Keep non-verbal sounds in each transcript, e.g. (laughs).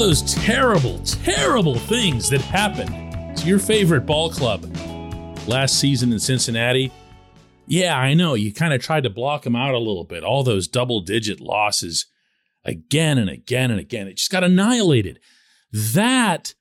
those terrible, terrible things that happened to your favorite ball club last season in Cincinnati. Yeah, I know. You kind of tried to block them out a little bit. All those double digit losses again and again and again. It just got annihilated. That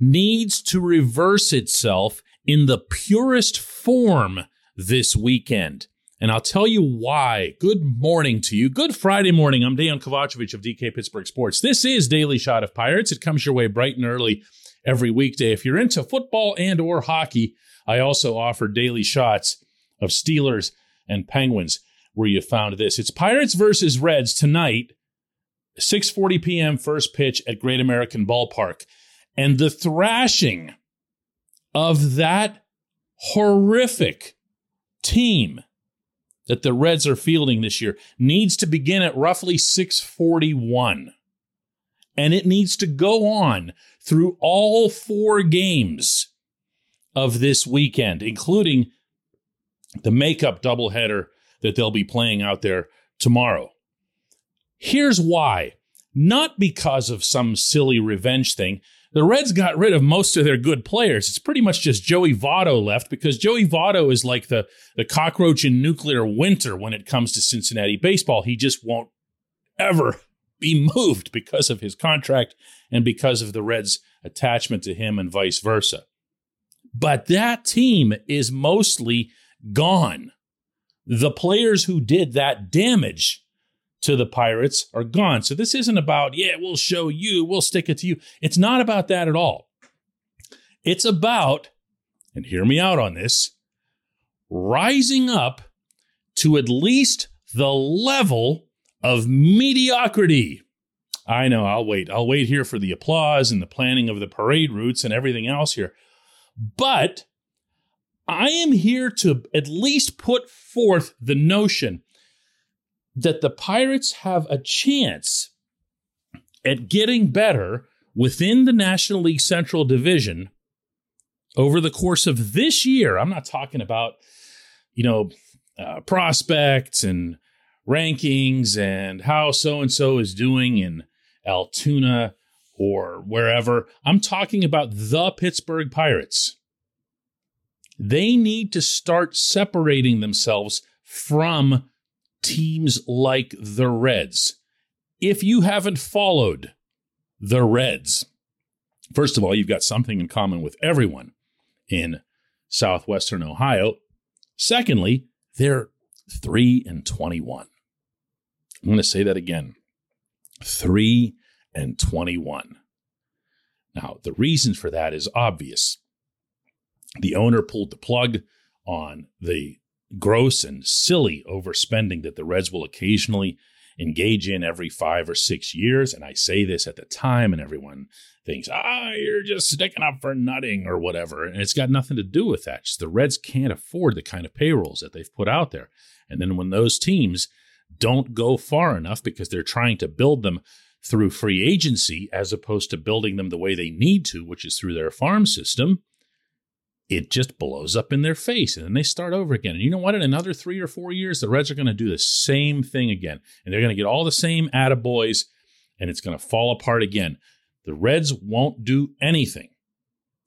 needs to reverse itself in the purest form this weekend. And I'll tell you why. Good morning to you. Good Friday morning. I'm Dejan Kovacevic of DK Pittsburgh Sports. This is Daily Shot of Pirates. It comes your way bright and early every weekday. If you're into football and or hockey, I also offer daily shots of Steelers and Penguins where you found this. It's Pirates versus Reds tonight, 6:40 p.m. first pitch at Great American Ballpark. And the thrashing of that horrific team that the Reds are fielding this year needs to begin at roughly 641. And it needs to go on through all four games of this weekend, including the makeup doubleheader that they'll be playing out there tomorrow. Here's why. Not because of some silly revenge thing. The Reds got rid of most of their good players. It's pretty much just Joey Votto left because Joey Votto is like the, the cockroach in nuclear winter when it comes to Cincinnati baseball. He just won't ever be moved because of his contract and because of the Reds' attachment to him and vice versa. But that team is mostly gone. The players who did that damage to the Pirates are gone. So this isn't about, yeah, we'll show you, we'll stick it to you. It's not about that at all. It's about, and hear me out on this, rising up to at least the level of mediocrity. I know, I'll wait. I'll wait here for the applause and the planning of the parade routes and everything else here. But I am here to at least put forth the notion that the Pirates have a chance at getting better within the National League Central Division over the course of this year. I'm not talking about, you know, uh, prospects and rankings and how so and so is doing in Altoona or wherever. I'm talking about the Pittsburgh Pirates. They need to start separating themselves from teams like the Reds. If you haven't followed the Reds, first of all, you've got something in common with everyone in southwestern Ohio. Secondly, they're 3 and 21. I'm going to say that again 3 and 21. Now, the reason for that is obvious. The owner pulled the plug on the gross and silly overspending that the Reds will occasionally engage in every five or six years. And I say this at the time, and everyone thinks, ah, you're just sticking up for nutting or whatever. And it's got nothing to do with that. Just the Reds can't afford the kind of payrolls that they've put out there. And then when those teams don't go far enough because they're trying to build them through free agency as opposed to building them the way they need to, which is through their farm system, it just blows up in their face and then they start over again. And you know what? In another three or four years, the Reds are going to do the same thing again. And they're going to get all the same attaboys and it's going to fall apart again. The Reds won't do anything.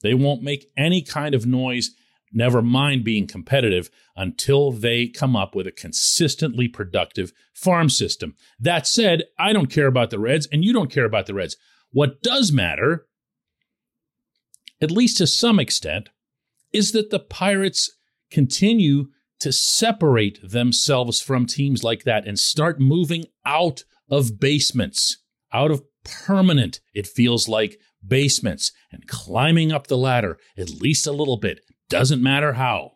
They won't make any kind of noise, never mind being competitive, until they come up with a consistently productive farm system. That said, I don't care about the Reds and you don't care about the Reds. What does matter, at least to some extent, is that the Pirates continue to separate themselves from teams like that and start moving out of basements, out of permanent, it feels like, basements, and climbing up the ladder at least a little bit. Doesn't matter how.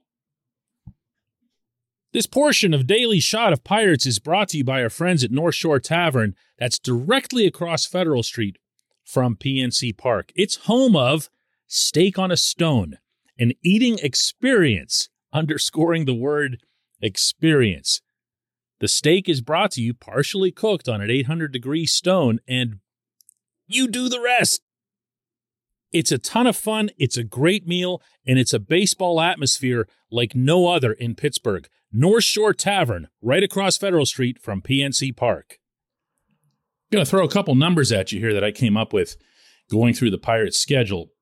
This portion of Daily Shot of Pirates is brought to you by our friends at North Shore Tavern, that's directly across Federal Street from PNC Park. It's home of Steak on a Stone an eating experience, underscoring the word experience. The steak is brought to you partially cooked on an 800 degree stone, and you do the rest. It's a ton of fun, it's a great meal, and it's a baseball atmosphere like no other in Pittsburgh. North Shore Tavern, right across Federal Street from PNC Park. I'm going to throw a couple numbers at you here that I came up with going through the Pirates' schedule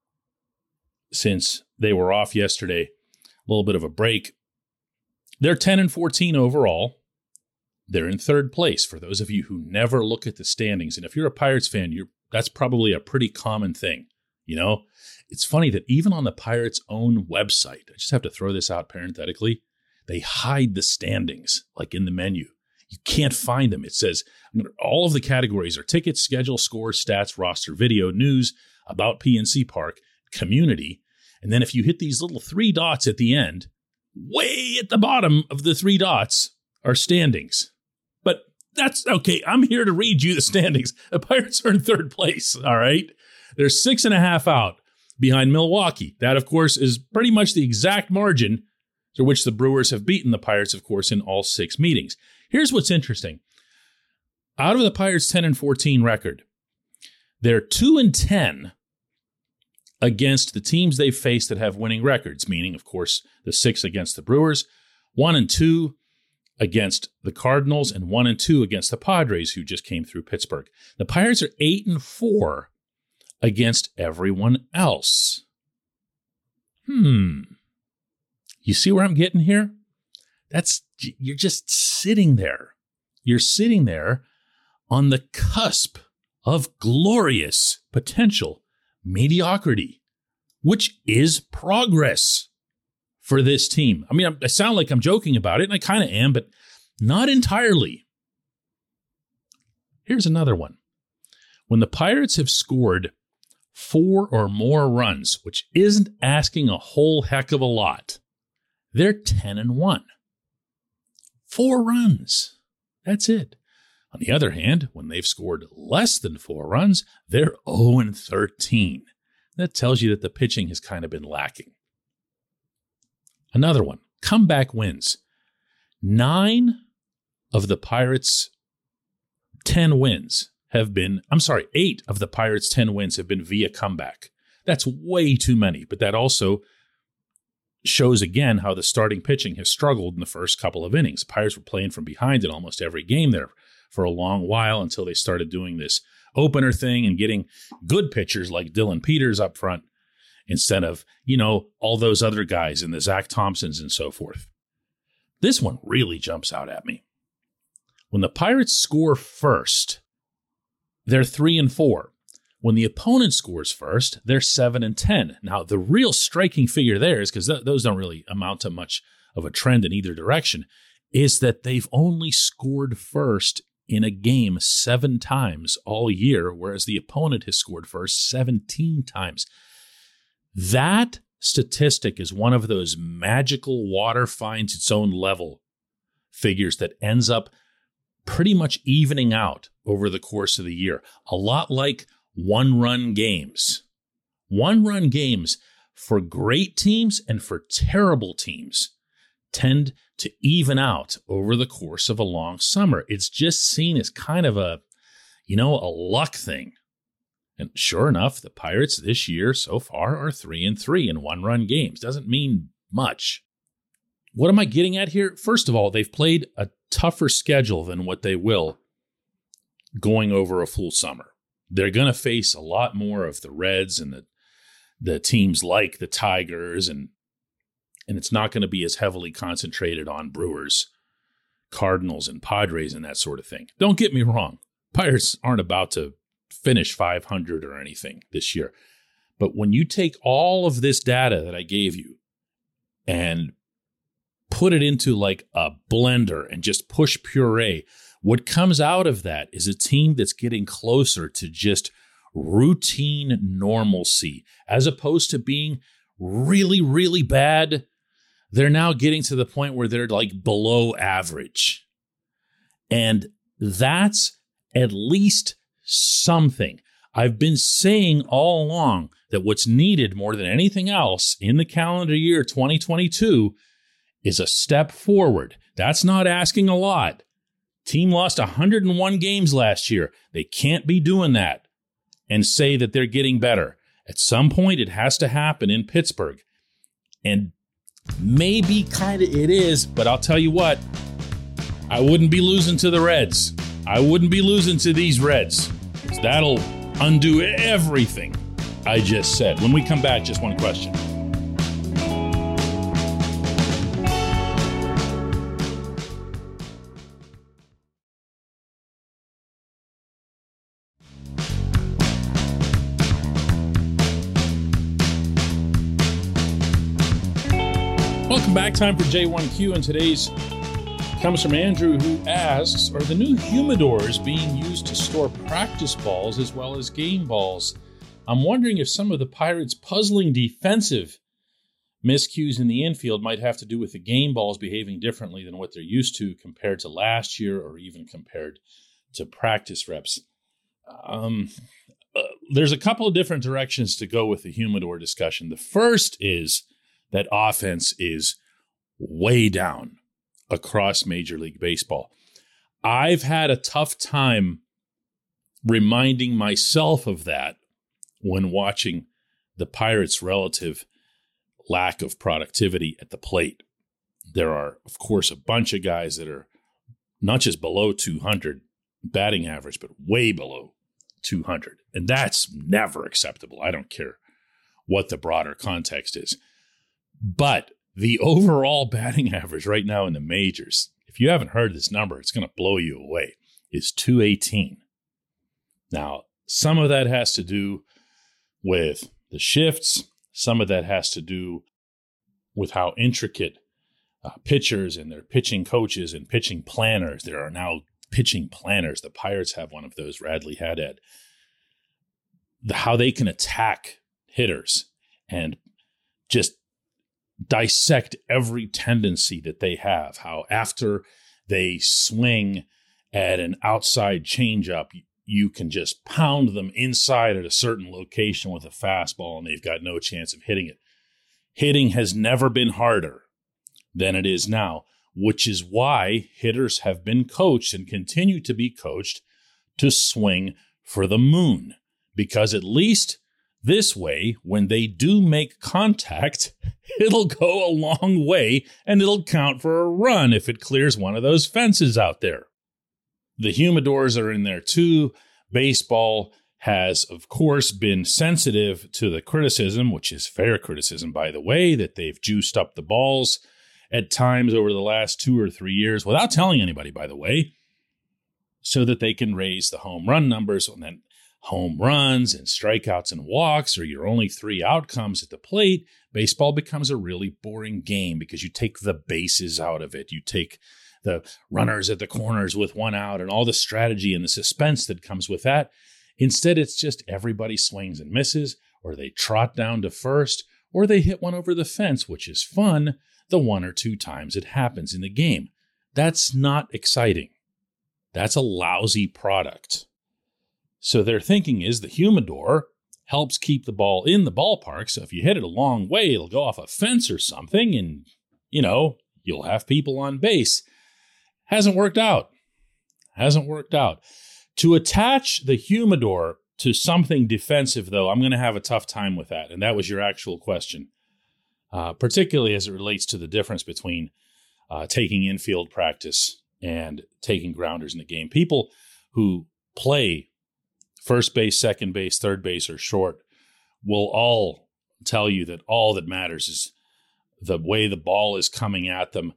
since they were off yesterday, a little bit of a break. They're 10 and 14 overall. They're in third place for those of you who never look at the standings. And if you're a Pirates fan, you're that's probably a pretty common thing. You know, it's funny that even on the Pirates' own website, I just have to throw this out parenthetically, they hide the standings like in the menu. You can't find them. It says all of the categories are tickets, schedule, scores, stats, roster, video, news, about PNC Park, community. And then if you hit these little three dots at the end, way at the bottom of the three dots are standings. But that's okay. I'm here to read you the (laughs) standings. The Pirates are in third place. All right. They're six and a half out behind Milwaukee. That, of course, is pretty much the exact margin to which the Brewers have beaten the Pirates, of course, in all six meetings. Here's what's interesting. Out of the Pirates' 10 and 14 record, they're 2 and 10 against the teams they've faced that have winning records, meaning, of course, the six against the Brewers, 1 and 2 against the Cardinals, and 1 and 2 against the Padres, who just came through Pittsburgh. The Pirates are 8 and 4 against everyone else. Hmm. You see where I'm getting here? That's you're just sitting there. You're sitting there on the cusp of glorious potential mediocrity, which is progress for this team. I mean, I sound like I'm joking about it, and I kind of am, but not entirely. Here's another one. When the Pirates have scored four or more runs, which isn't asking a whole heck of a lot, they're 10 and 1. Four runs. That's it. On the other hand, when they've scored less than four runs, they're 0 and 13. That tells you that the pitching has kind of been lacking. Another one comeback wins. Nine of the Pirates' 10 wins have been, I'm sorry, eight of the Pirates' 10 wins have been via comeback. That's way too many, but that also shows again how the starting pitching has struggled in the first couple of innings. Pirates were playing from behind in almost every game there for a long while until they started doing this opener thing and getting good pitchers like Dillon Peters up front instead of, you know, all those other guys and the Zach Thompsons and so forth. This one really jumps out at me. When the Pirates score first, they're three and four. When the opponent scores first, they're 7 and 10. Now, the real striking figure there is because th- those don't really amount to much of a trend in either direction, is that they've only scored first in a game seven times all year, whereas the opponent has scored first 17 times. That statistic is one of those magical water finds its own level figures that ends up pretty much evening out over the course of the year. A lot like one run games. One run games for great teams and for terrible teams tend to even out over the course of a long summer. It's just seen as kind of a, you know, a luck thing. And sure enough, the Pirates this year so far are 3 and 3 in one run games. Doesn't mean much. What am I getting at here? First of all, they've played a tougher schedule than what they will going over a full summer they're going to face a lot more of the Reds and the the teams like the Tigers and and it's not going to be as heavily concentrated on Brewers, Cardinals and Padres and that sort of thing. Don't get me wrong. Pirates aren't about to finish 500 or anything this year. But when you take all of this data that I gave you and put it into like a blender and just push puree what comes out of that is a team that's getting closer to just routine normalcy as opposed to being really, really bad. They're now getting to the point where they're like below average. And that's at least something. I've been saying all along that what's needed more than anything else in the calendar year 2022 is a step forward. That's not asking a lot. Team lost 101 games last year. They can't be doing that and say that they're getting better. At some point, it has to happen in Pittsburgh. And maybe kind of it is, but I'll tell you what, I wouldn't be losing to the Reds. I wouldn't be losing to these Reds. That'll undo everything I just said. When we come back, just one question. Back. Time for J1Q, and today's comes from Andrew, who asks Are the new humidors being used to store practice balls as well as game balls? I'm wondering if some of the Pirates' puzzling defensive miscues in the infield might have to do with the game balls behaving differently than what they're used to compared to last year or even compared to practice reps. Um, uh, there's a couple of different directions to go with the humidor discussion. The first is that offense is way down across Major League Baseball. I've had a tough time reminding myself of that when watching the Pirates' relative lack of productivity at the plate. There are, of course, a bunch of guys that are not just below 200 batting average, but way below 200. And that's never acceptable. I don't care what the broader context is. But the overall batting average right now in the majors, if you haven't heard this number, it's going to blow you away, is 218. Now, some of that has to do with the shifts, some of that has to do with how intricate uh, pitchers and their pitching coaches and pitching planners, there are now pitching planners. The Pirates have one of those, Radley Haddad. The, how they can attack hitters and just dissect every tendency that they have. How after they swing at an outside changeup, you can just pound them inside at a certain location with a fastball and they've got no chance of hitting it. Hitting has never been harder than it is now, which is why hitters have been coached and continue to be coached to swing for the moon. Because at least this way, when they do make contact, (laughs) it'll go a long way and it'll count for a run if it clears one of those fences out there. The humidors are in there too. Baseball has, of course, been sensitive to the criticism, which is fair criticism, by the way, that they've juiced up the balls at times over the last two or three years without telling anybody, by the way, so that they can raise the home run numbers. And then home runs and strikeouts and walks are your only three outcomes at the plate, baseball becomes a really boring game because you take the bases out of it. You take the runners at the corners with one out and all the strategy and the suspense that comes with that. Instead, it's just everybody swings and misses, or they trot down to first, or they hit one over the fence, which is fun the one or two times it happens in the game. That's not exciting. That's a lousy product. So their thinking is the humidor helps keep the ball in the ballpark. So if you hit it a long way, it'll go off a fence or something, and you know, you'll have people on base. Hasn't worked out. Hasn't worked out. To attach the humidor to something defensive, though, I'm going to have a tough time with that. And that was your actual question, uh, particularly as it relates to the difference between uh, taking infield practice and taking grounders in the game. People who play first base, second base, third base, or short will all tell you that all that matters is the way the ball is coming at them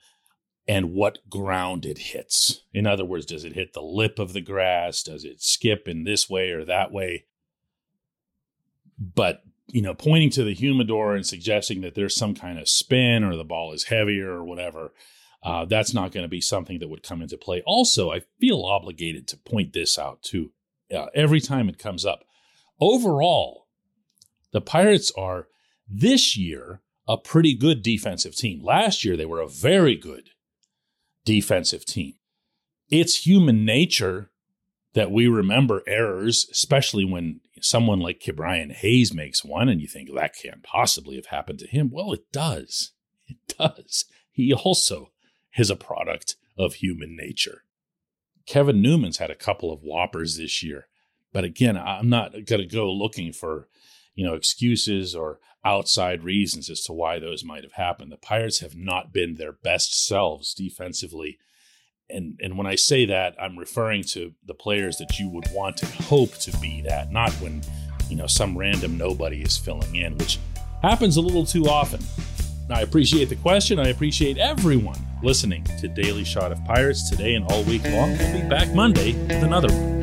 and what ground it hits. In other words, does it hit the lip of the grass? Does it skip in this way or that way? But, you know, pointing to the humidor and suggesting that there's some kind of spin or the ball is heavier or whatever, uh, that's not going to be something that would come into play. Also, I feel obligated to point this out too uh, every time it comes up. Overall, the Pirates are this year a pretty good defensive team. Last year, they were a very good defensive team. It's human nature that we remember errors, especially when someone like Ke'Bryan Hayes makes one and you think that can't possibly have happened to him. Well, it does. It does. He also is a product of human nature. Kevin Newman's had a couple of whoppers this year. But again, I'm not going to go looking for, you know, excuses or outside reasons as to why those might have happened. The Pirates have not been their best selves defensively and and when I say that, I'm referring to the players that you would want and hope to be that, not when you know some random nobody is filling in, which happens a little too often. I appreciate the question. I appreciate everyone listening to Daily Shot of Pirates today and all week long. We'll be back Monday with another one.